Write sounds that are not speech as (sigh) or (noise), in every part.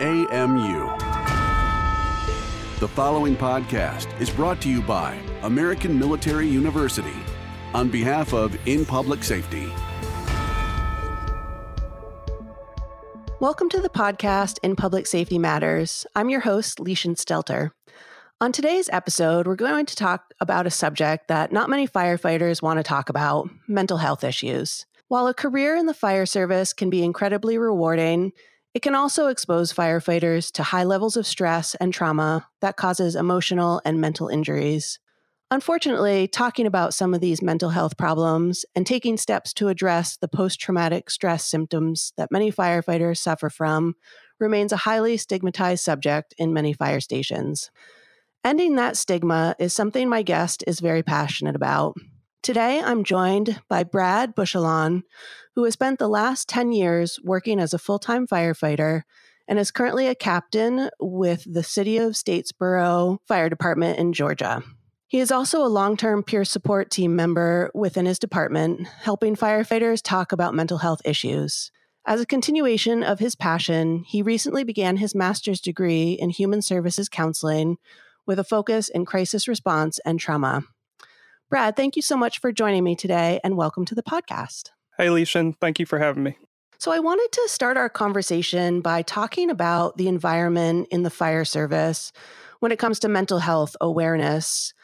AMU. The following podcast is brought to you by American Military University on behalf of In Public Safety. Welcome to the podcast In Public Safety Matters. I'm your host, Leischen Stelter. On today's episode, we're going to talk about a subject that not many firefighters want to talk about mental health issues. While a career in the fire service can be incredibly rewarding, it can also expose firefighters to high levels of stress and trauma that causes emotional and mental injuries. Unfortunately, talking about some of these mental health problems and taking steps to address the post traumatic stress symptoms that many firefighters suffer from remains a highly stigmatized subject in many fire stations. Ending that stigma is something my guest is very passionate about. Today, I'm joined by Brad Buchalon, who has spent the last 10 years working as a full time firefighter and is currently a captain with the City of Statesboro Fire Department in Georgia. He is also a long term peer support team member within his department, helping firefighters talk about mental health issues. As a continuation of his passion, he recently began his master's degree in human services counseling with a focus in crisis response and trauma. Brad, thank you so much for joining me today and welcome to the podcast. Hey, Leischen, thank you for having me. So, I wanted to start our conversation by talking about the environment in the fire service when it comes to mental health awareness.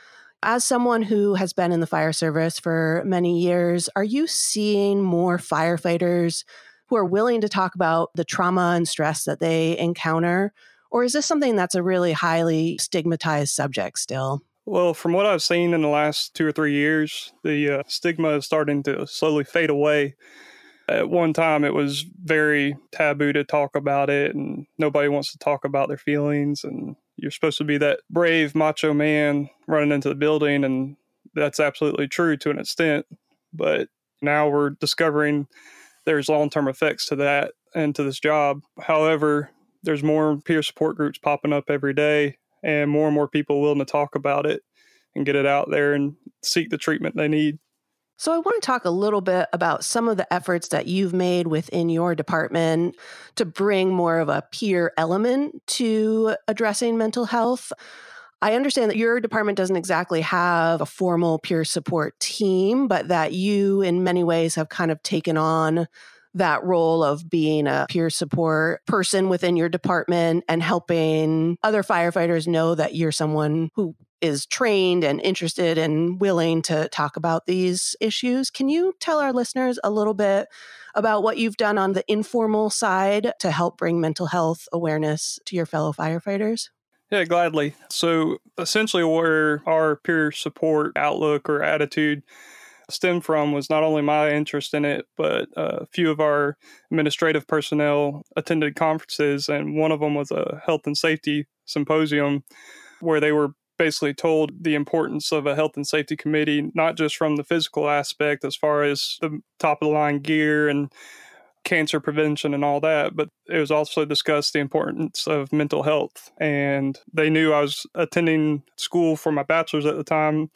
As someone who has been in the fire service for many years, are you seeing more firefighters who are willing to talk about the trauma and stress that they encounter? Or is this something that's a really highly stigmatized subject still? Well, from what I've seen in the last two or three years, the uh, stigma is starting to slowly fade away. At one time, it was very taboo to talk about it, and nobody wants to talk about their feelings. And you're supposed to be that brave, macho man running into the building, and that's absolutely true to an extent. But now we're discovering there's long term effects to that and to this job. However, there's more peer support groups popping up every day and more and more people willing to talk about it and get it out there and seek the treatment they need. So, I want to talk a little bit about some of the efforts that you've made within your department to bring more of a peer element to addressing mental health. I understand that your department doesn't exactly have a formal peer support team, but that you, in many ways, have kind of taken on that role of being a peer support person within your department and helping other firefighters know that you're someone who is trained and interested and willing to talk about these issues. Can you tell our listeners a little bit about what you've done on the informal side to help bring mental health awareness to your fellow firefighters? Yeah, gladly. So, essentially, where our peer support outlook or attitude stemmed from was not only my interest in it, but uh, a few of our administrative personnel attended conferences, and one of them was a health and safety symposium where they were basically told the importance of a health and safety committee, not just from the physical aspect as far as the top of the line gear and cancer prevention and all that, but it was also discussed the importance of mental health. And they knew I was attending school for my bachelor's at the time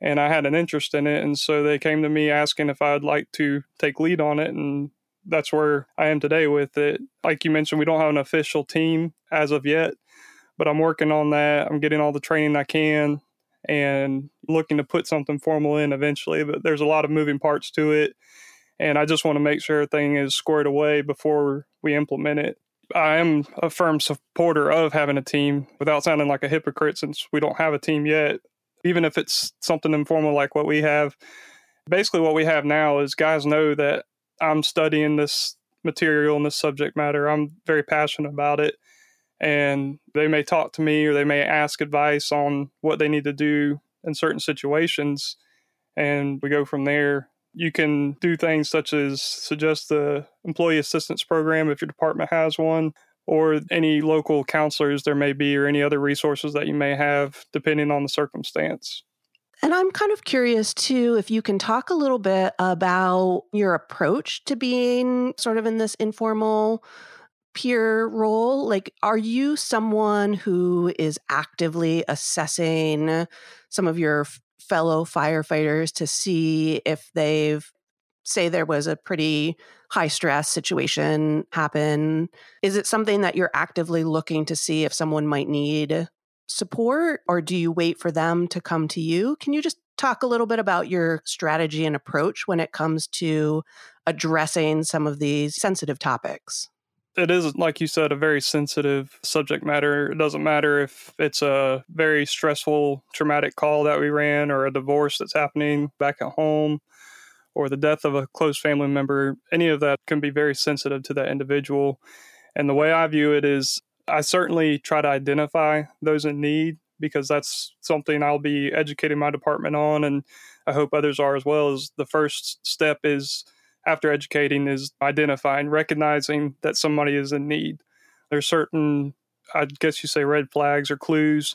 and I had an interest in it. And so they came to me asking if I'd like to take lead on it. And that's where I am today with it. Like you mentioned, we don't have an official team as of yet, but I'm working on that. I'm getting all the training I can and looking to put something formal in eventually. But there's a lot of moving parts to it. And I just want to make sure everything is squared away before we implement it. I am a firm supporter of having a team without sounding like a hypocrite since we don't have a team yet even if it's something informal like what we have. Basically, what we have now is guys know that I'm studying this material and this subject matter. I'm very passionate about it. And they may talk to me or they may ask advice on what they need to do in certain situations. And we go from there. You can do things such as suggest the employee assistance program if your department has one, or any local counselors there may be, or any other resources that you may have, depending on the circumstance. And I'm kind of curious too if you can talk a little bit about your approach to being sort of in this informal peer role. Like, are you someone who is actively assessing some of your fellow firefighters to see if they've say there was a pretty high stress situation happen, is it something that you're actively looking to see if someone might need support or do you wait for them to come to you? Can you just talk a little bit about your strategy and approach when it comes to addressing some of these sensitive topics? it is like you said a very sensitive subject matter it doesn't matter if it's a very stressful traumatic call that we ran or a divorce that's happening back at home or the death of a close family member any of that can be very sensitive to that individual and the way i view it is i certainly try to identify those in need because that's something i'll be educating my department on and i hope others are as well as the first step is after educating is identifying, recognizing that somebody is in need. There's certain, I guess you say, red flags or clues.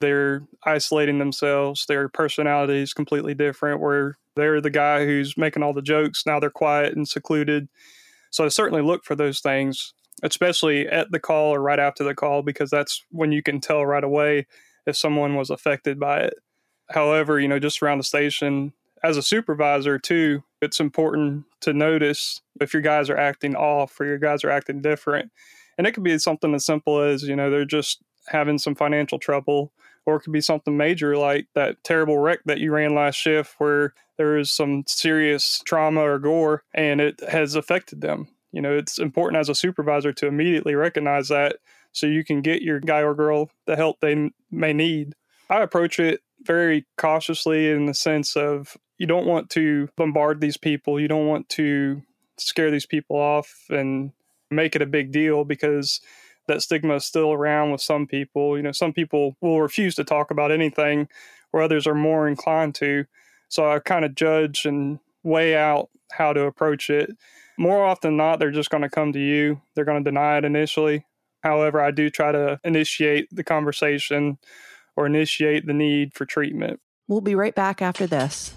They're isolating themselves. Their personality is completely different, where they're the guy who's making all the jokes. Now they're quiet and secluded. So I certainly look for those things, especially at the call or right after the call, because that's when you can tell right away if someone was affected by it. However, you know, just around the station, as a supervisor too, it's important to notice if your guys are acting off or your guys are acting different. And it could be something as simple as, you know, they're just having some financial trouble, or it could be something major like that terrible wreck that you ran last shift where there is some serious trauma or gore and it has affected them. You know, it's important as a supervisor to immediately recognize that so you can get your guy or girl the help they may need. I approach it very cautiously in the sense of you don't want to bombard these people. You don't want to scare these people off and make it a big deal because that stigma is still around with some people. You know, some people will refuse to talk about anything where others are more inclined to. So I kind of judge and weigh out how to approach it. More often than not, they're just going to come to you. They're going to deny it initially. However, I do try to initiate the conversation or initiate the need for treatment. We'll be right back after this.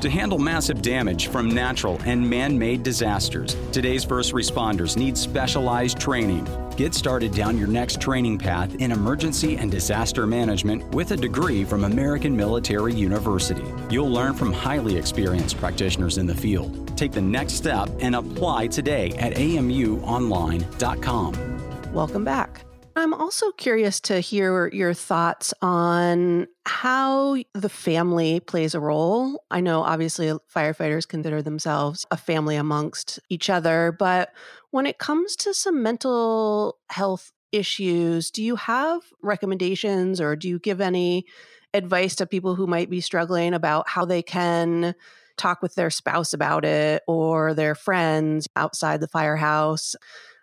To handle massive damage from natural and man made disasters, today's first responders need specialized training. Get started down your next training path in emergency and disaster management with a degree from American Military University. You'll learn from highly experienced practitioners in the field. Take the next step and apply today at amuonline.com. Welcome back. I'm also curious to hear your thoughts on how the family plays a role. I know obviously firefighters consider themselves a family amongst each other, but when it comes to some mental health issues, do you have recommendations or do you give any advice to people who might be struggling about how they can talk with their spouse about it or their friends outside the firehouse?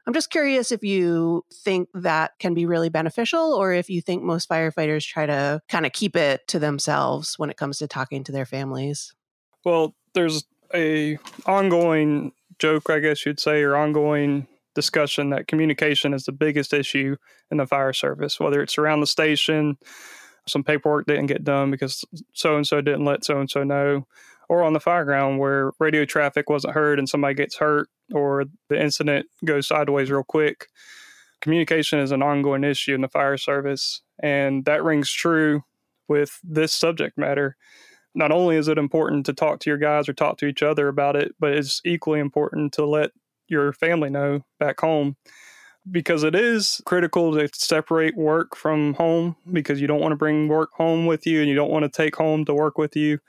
I'm just curious if you think that can be really beneficial or if you think most firefighters try to kind of keep it to themselves when it comes to talking to their families. Well, there's a ongoing joke, I guess you'd say, or ongoing discussion that communication is the biggest issue in the fire service, whether it's around the station, some paperwork didn't get done because so and so didn't let so and so know, or on the fire ground where radio traffic wasn't heard and somebody gets hurt or the incident goes sideways real quick. Communication is an ongoing issue in the fire service, and that rings true with this subject matter. Not only is it important to talk to your guys or talk to each other about it, but it's equally important to let your family know back home because it is critical to separate work from home because you don't want to bring work home with you and you don't want to take home to work with you.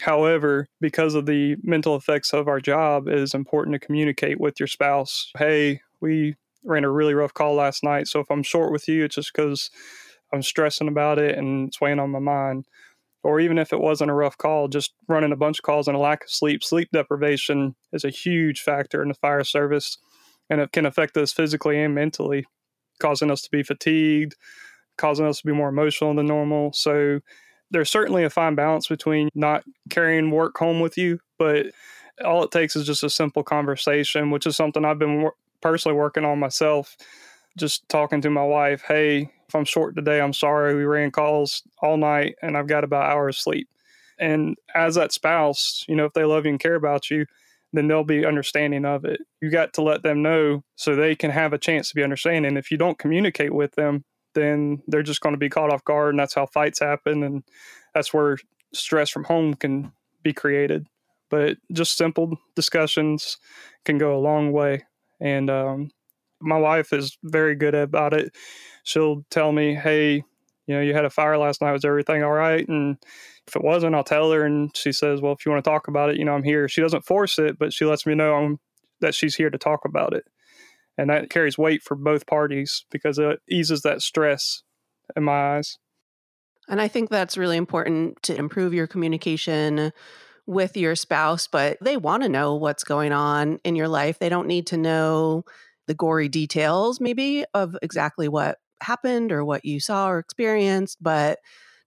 However, because of the mental effects of our job, it is important to communicate with your spouse. Hey, we ran a really rough call last night. So if I'm short with you, it's just because I'm stressing about it and it's weighing on my mind. Or even if it wasn't a rough call, just running a bunch of calls and a lack of sleep. Sleep deprivation is a huge factor in the fire service and it can affect us physically and mentally, causing us to be fatigued, causing us to be more emotional than normal. So there's certainly a fine balance between not carrying work home with you, but all it takes is just a simple conversation, which is something I've been wor- personally working on myself. Just talking to my wife, hey, if I'm short today, I'm sorry. We ran calls all night and I've got about an hour of sleep. And as that spouse, you know, if they love you and care about you, then they'll be understanding of it. You got to let them know so they can have a chance to be understanding. If you don't communicate with them, then they're just going to be caught off guard, and that's how fights happen, and that's where stress from home can be created. but just simple discussions can go a long way. And um, my wife is very good about it. She'll tell me, "Hey, you know, you had a fire last night. Was everything all right?" And if it wasn't, I'll tell her. And she says, "Well, if you want to talk about it, you know, I'm here." She doesn't force it, but she lets me know I'm, that she's here to talk about it, and that carries weight for both parties because it eases that stress in my eyes. And I think that's really important to improve your communication with your spouse, but they want to know what's going on in your life. They don't need to know the gory details, maybe, of exactly what happened or what you saw or experienced, but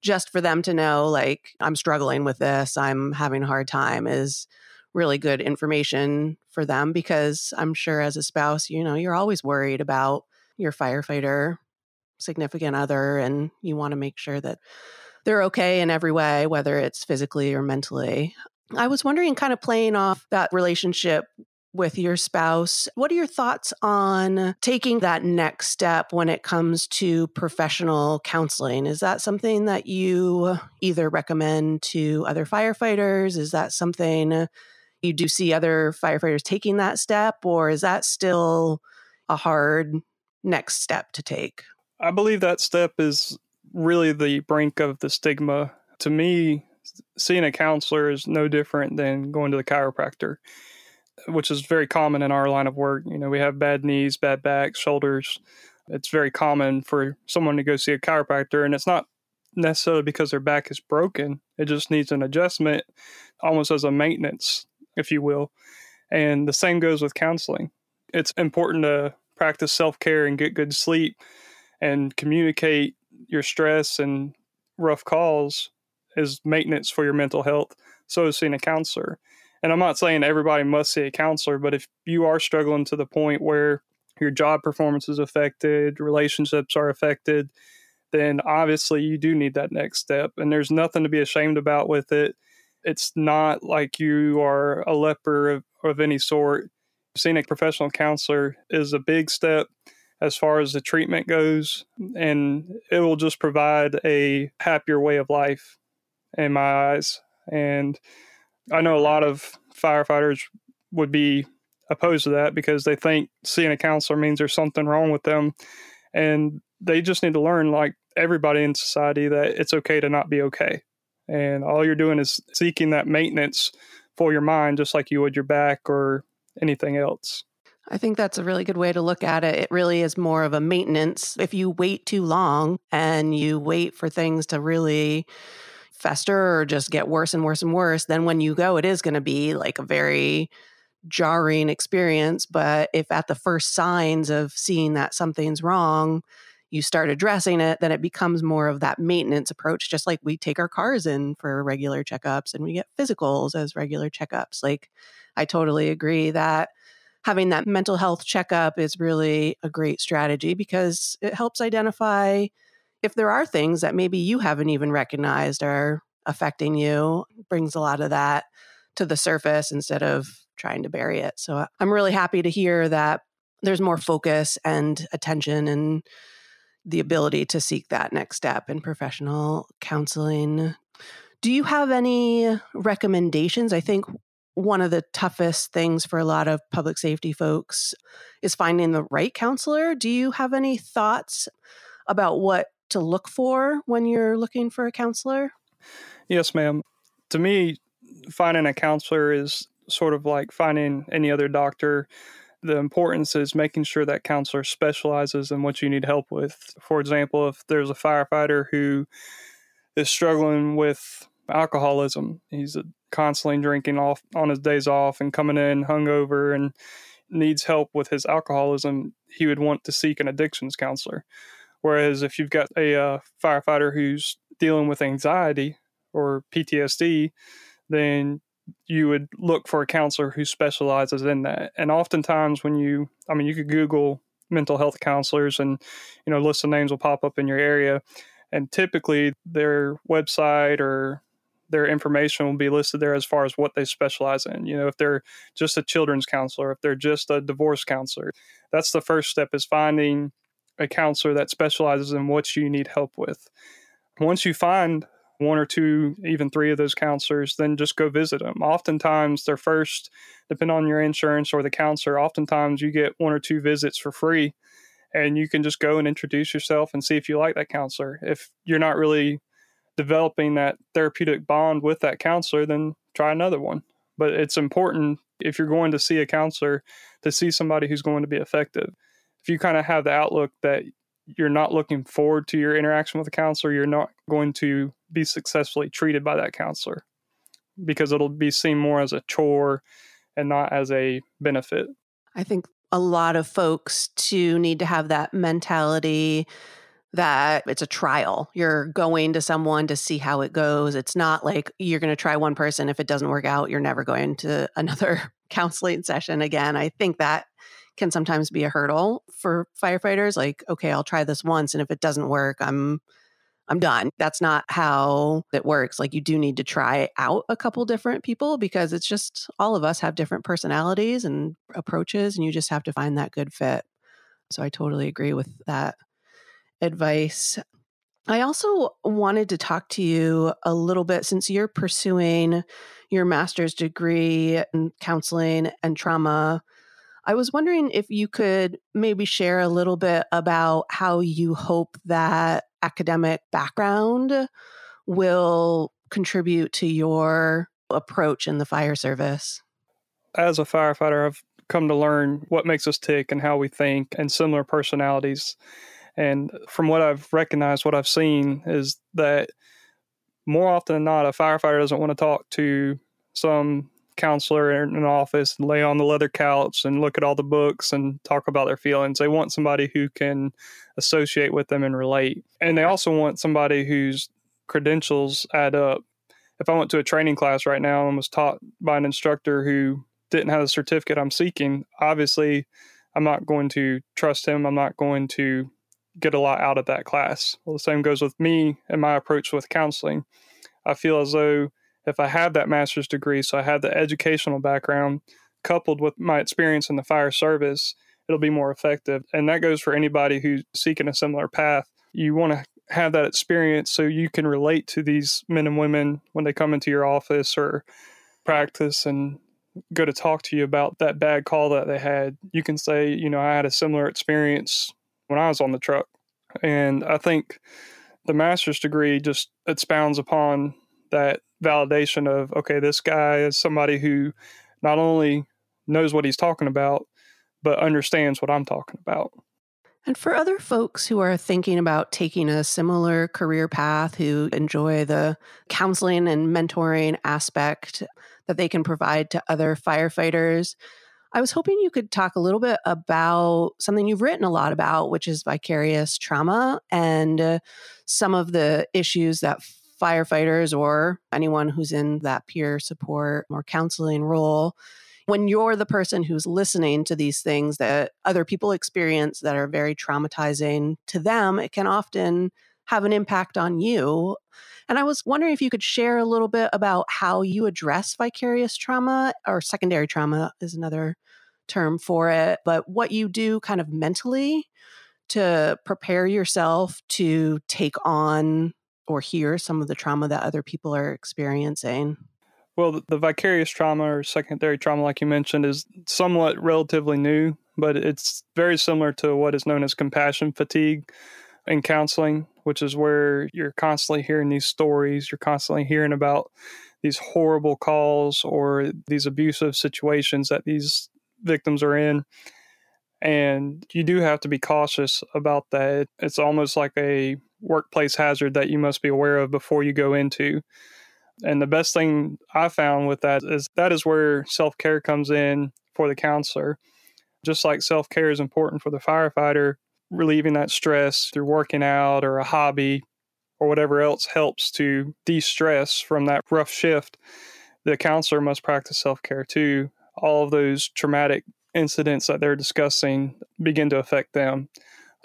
just for them to know, like, I'm struggling with this, I'm having a hard time is really good information for them because I'm sure as a spouse, you know, you're always worried about your firefighter significant other and you want to make sure that they're okay in every way, whether it's physically or mentally. I was wondering, kind of playing off that relationship with your spouse, what are your thoughts on taking that next step when it comes to professional counseling? Is that something that you either recommend to other firefighters? Is that something you do see other firefighters taking that step, or is that still a hard next step to take? I believe that step is really the brink of the stigma. To me, seeing a counselor is no different than going to the chiropractor, which is very common in our line of work. You know, we have bad knees, bad backs, shoulders. It's very common for someone to go see a chiropractor, and it's not necessarily because their back is broken. It just needs an adjustment, almost as a maintenance, if you will. And the same goes with counseling. It's important to practice self care and get good sleep and communicate your stress and rough calls is maintenance for your mental health. So is seeing a counselor. And I'm not saying everybody must see a counselor, but if you are struggling to the point where your job performance is affected, relationships are affected, then obviously you do need that next step. And there's nothing to be ashamed about with it. It's not like you are a leper of, of any sort. Seeing a professional counselor is a big step as far as the treatment goes, and it will just provide a happier way of life in my eyes. And I know a lot of firefighters would be opposed to that because they think seeing a counselor means there's something wrong with them. And they just need to learn, like everybody in society, that it's okay to not be okay. And all you're doing is seeking that maintenance for your mind, just like you would your back or anything else. I think that's a really good way to look at it. It really is more of a maintenance. If you wait too long and you wait for things to really fester or just get worse and worse and worse, then when you go, it is going to be like a very jarring experience. But if at the first signs of seeing that something's wrong, you start addressing it, then it becomes more of that maintenance approach, just like we take our cars in for regular checkups and we get physicals as regular checkups. Like, I totally agree that having that mental health checkup is really a great strategy because it helps identify if there are things that maybe you haven't even recognized are affecting you, brings a lot of that to the surface instead of trying to bury it. So I'm really happy to hear that there's more focus and attention and the ability to seek that next step in professional counseling. Do you have any recommendations? I think one of the toughest things for a lot of public safety folks is finding the right counselor. Do you have any thoughts about what to look for when you're looking for a counselor? Yes, ma'am. To me, finding a counselor is sort of like finding any other doctor. The importance is making sure that counselor specializes in what you need help with. For example, if there's a firefighter who is struggling with alcoholism, he's constantly drinking off on his days off and coming in hungover and needs help with his alcoholism, he would want to seek an addictions counselor. Whereas if you've got a uh, firefighter who's dealing with anxiety or PTSD, then you would look for a counselor who specializes in that. And oftentimes, when you, I mean, you could Google mental health counselors and, you know, list of names will pop up in your area. And typically, their website or their information will be listed there as far as what they specialize in. You know, if they're just a children's counselor, if they're just a divorce counselor, that's the first step is finding a counselor that specializes in what you need help with. Once you find one or two, even three of those counselors, then just go visit them. Oftentimes, their first, depending on your insurance or the counselor, oftentimes you get one or two visits for free and you can just go and introduce yourself and see if you like that counselor. If you're not really developing that therapeutic bond with that counselor, then try another one. But it's important if you're going to see a counselor to see somebody who's going to be effective. If you kind of have the outlook that you're not looking forward to your interaction with a counselor, you're not going to be successfully treated by that counselor because it'll be seen more as a chore and not as a benefit. I think a lot of folks to need to have that mentality that it's a trial. You're going to someone to see how it goes. It's not like you're going to try one person. If it doesn't work out, you're never going to (laughs) another counseling session again. I think that can sometimes be a hurdle for firefighters. Like, okay, I'll try this once. And if it doesn't work, I'm I'm done. That's not how it works. Like you do need to try out a couple different people because it's just all of us have different personalities and approaches and you just have to find that good fit. So I totally agree with that advice. I also wanted to talk to you a little bit since you're pursuing your master's degree in counseling and trauma. I was wondering if you could maybe share a little bit about how you hope that academic background will contribute to your approach in the fire service? As a firefighter, I've come to learn what makes us tick and how we think and similar personalities. And from what I've recognized, what I've seen is that more often than not, a firefighter doesn't want to talk to some counselor in an office and lay on the leather couch and look at all the books and talk about their feelings. They want somebody who can associate with them and relate. And they also want somebody whose credentials add up. If I went to a training class right now and was taught by an instructor who didn't have the certificate I'm seeking, obviously I'm not going to trust him. I'm not going to get a lot out of that class. Well, the same goes with me and my approach with counseling. I feel as though if I have that master's degree, so I have the educational background coupled with my experience in the fire service, it'll be more effective. And that goes for anybody who's seeking a similar path. You want to have that experience so you can relate to these men and women when they come into your office or practice and go to talk to you about that bad call that they had. You can say, you know, I had a similar experience when I was on the truck. And I think the master's degree just expounds upon that validation of okay this guy is somebody who not only knows what he's talking about but understands what i'm talking about. And for other folks who are thinking about taking a similar career path who enjoy the counseling and mentoring aspect that they can provide to other firefighters I was hoping you could talk a little bit about something you've written a lot about, which is vicarious trauma and uh, some of the issues that firefighters or anyone who's in that peer support or counseling role when you're the person who's listening to these things that other people experience that are very traumatizing to them, it can often have an impact on you. And I was wondering if you could share a little bit about how you address vicarious trauma or secondary trauma is another term for it, but what you do kind of mentally to prepare yourself to take on or hear some of the trauma that other people are experiencing? Well, the, the vicarious trauma or secondary trauma, like you mentioned, is somewhat relatively new, but it's very similar to what is known as compassion fatigue in counseling, which is where you're constantly hearing these stories, you're constantly hearing about these horrible calls or these abusive situations that these victims are in. And you do have to be cautious about that. It's almost like a workplace hazard that you must be aware of before you go into. And the best thing I found with that is that is where self care comes in for the counselor. Just like self care is important for the firefighter, relieving that stress through working out or a hobby or whatever else helps to de stress from that rough shift, the counselor must practice self care too. All of those traumatic incidents that they're discussing begin to affect them.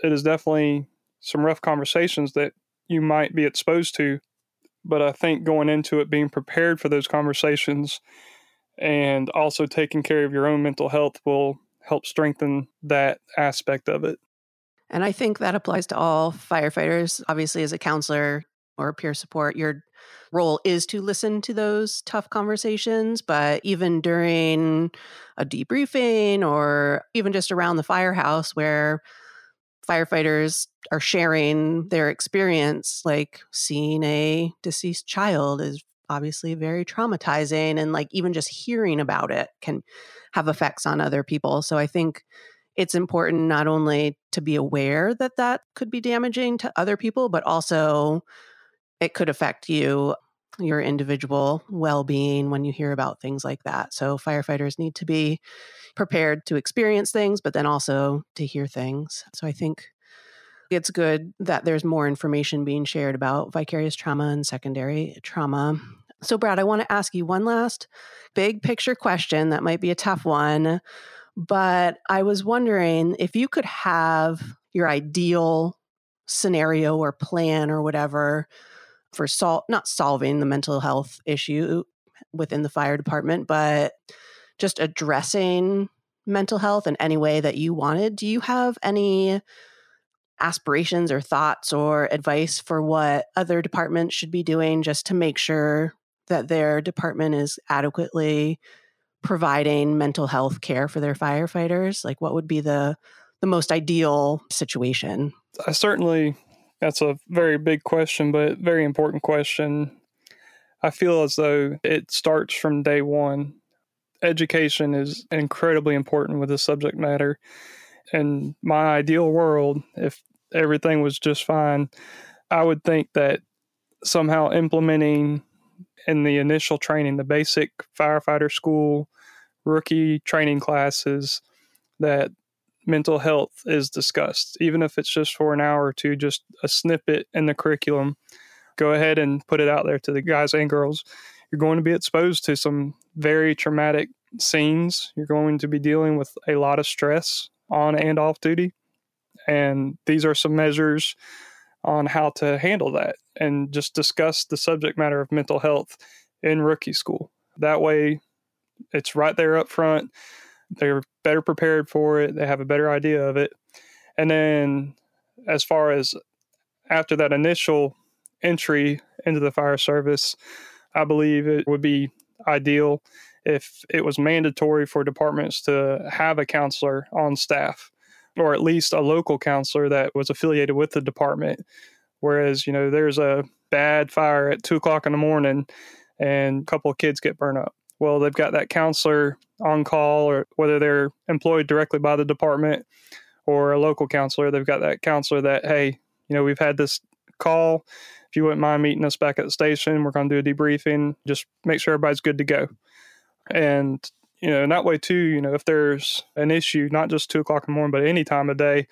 It is definitely some rough conversations that you might be exposed to. But I think going into it, being prepared for those conversations and also taking care of your own mental health will help strengthen that aspect of it. And I think that applies to all firefighters. Obviously, as a counselor or peer support, you're role is to listen to those tough conversations. But even during a debriefing or even just around the firehouse where firefighters are sharing their experience, like seeing a deceased child is obviously very traumatizing. And like even just hearing about it can have effects on other people. So I think it's important not only to be aware that that could be damaging to other people, but also it could affect you, your individual well being when you hear about things like that. So, firefighters need to be prepared to experience things, but then also to hear things. So, I think it's good that there's more information being shared about vicarious trauma and secondary trauma. So, Brad, I want to ask you one last big picture question that might be a tough one. But I was wondering if you could have your ideal scenario or plan or whatever for sol- not solving the mental health issue within the fire department, but just addressing mental health in any way that you wanted. Do you have any aspirations or thoughts or advice for what other departments should be doing just to make sure that their department is adequately providing mental health care for their firefighters? Like what would be the the most ideal situation? I certainly that's a very big question, but very important question. I feel as though it starts from day one. Education is incredibly important with this subject matter. In my ideal world, if everything was just fine, I would think that somehow implementing in the initial training, the basic firefighter school, rookie training classes, that mental health is discussed, even if it's just for an hour or two, just a snippet in the curriculum. Go ahead and put it out there to the guys and girls. You're going to be exposed to some very traumatic scenes. You're going to be dealing with a lot of stress on and off duty. And these are some measures on how to handle that and just discuss the subject matter of mental health in rookie school. That way, it's right there up front. They're better prepared for it, they have a better idea of it. And then, as far as after that initial entry into the fire service, I believe it would be ideal if it was mandatory for departments to have a counselor on staff or at least a local counselor that was affiliated with the department. Whereas, you know, there's a bad fire at two o'clock in the morning and a couple of kids get burned up. Well, they've got that counselor on call, or whether they're employed directly by the department or a local counselor, they've got that counselor that, hey, you know, we've had this call. If you wouldn't mind meeting us back at the station, we're going to do a debriefing. Just make sure everybody's good to go. And you know, in that way too, you know, if there's an issue, not just two o'clock in the morning, but any time of day,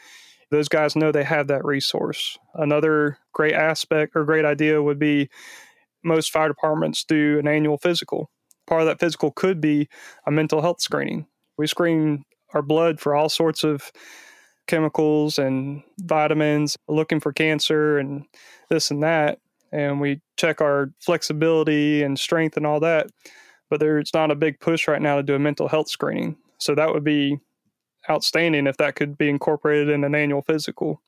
those guys know they have that resource. Another great aspect or great idea would be most fire departments do an annual physical. Part of that physical could be a mental health screening. We screen our blood for all sorts of chemicals and vitamins, looking for cancer and this and that. And we check our flexibility and strength and all that but there's not a big push right now to do a mental health screening. So that would be outstanding if that could be incorporated in an annual physical.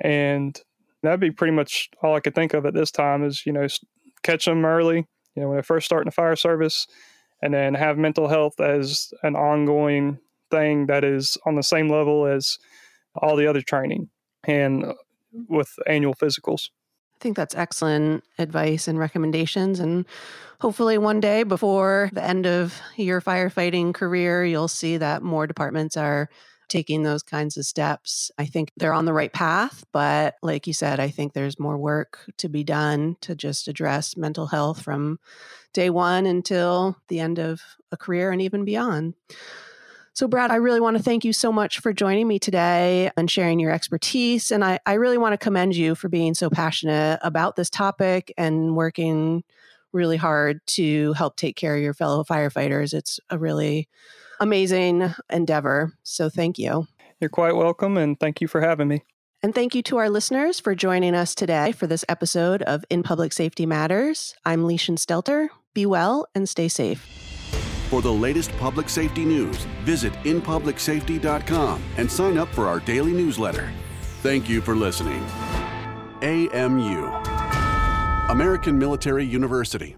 And that'd be pretty much all I could think of at this time is, you know, catch them early, you know, when they're first start in the fire service, and then have mental health as an ongoing thing that is on the same level as all the other training and with annual physicals. I think that's excellent advice and recommendations. And hopefully, one day before the end of your firefighting career, you'll see that more departments are taking those kinds of steps. I think they're on the right path. But like you said, I think there's more work to be done to just address mental health from day one until the end of a career and even beyond. So, Brad, I really want to thank you so much for joining me today and sharing your expertise. And I, I really want to commend you for being so passionate about this topic and working really hard to help take care of your fellow firefighters. It's a really amazing endeavor. So, thank you. You're quite welcome, and thank you for having me. And thank you to our listeners for joining us today for this episode of In Public Safety Matters. I'm Leischen Stelter. Be well and stay safe. For the latest public safety news, visit inpublicsafety.com and sign up for our daily newsletter. Thank you for listening. AMU. American Military University,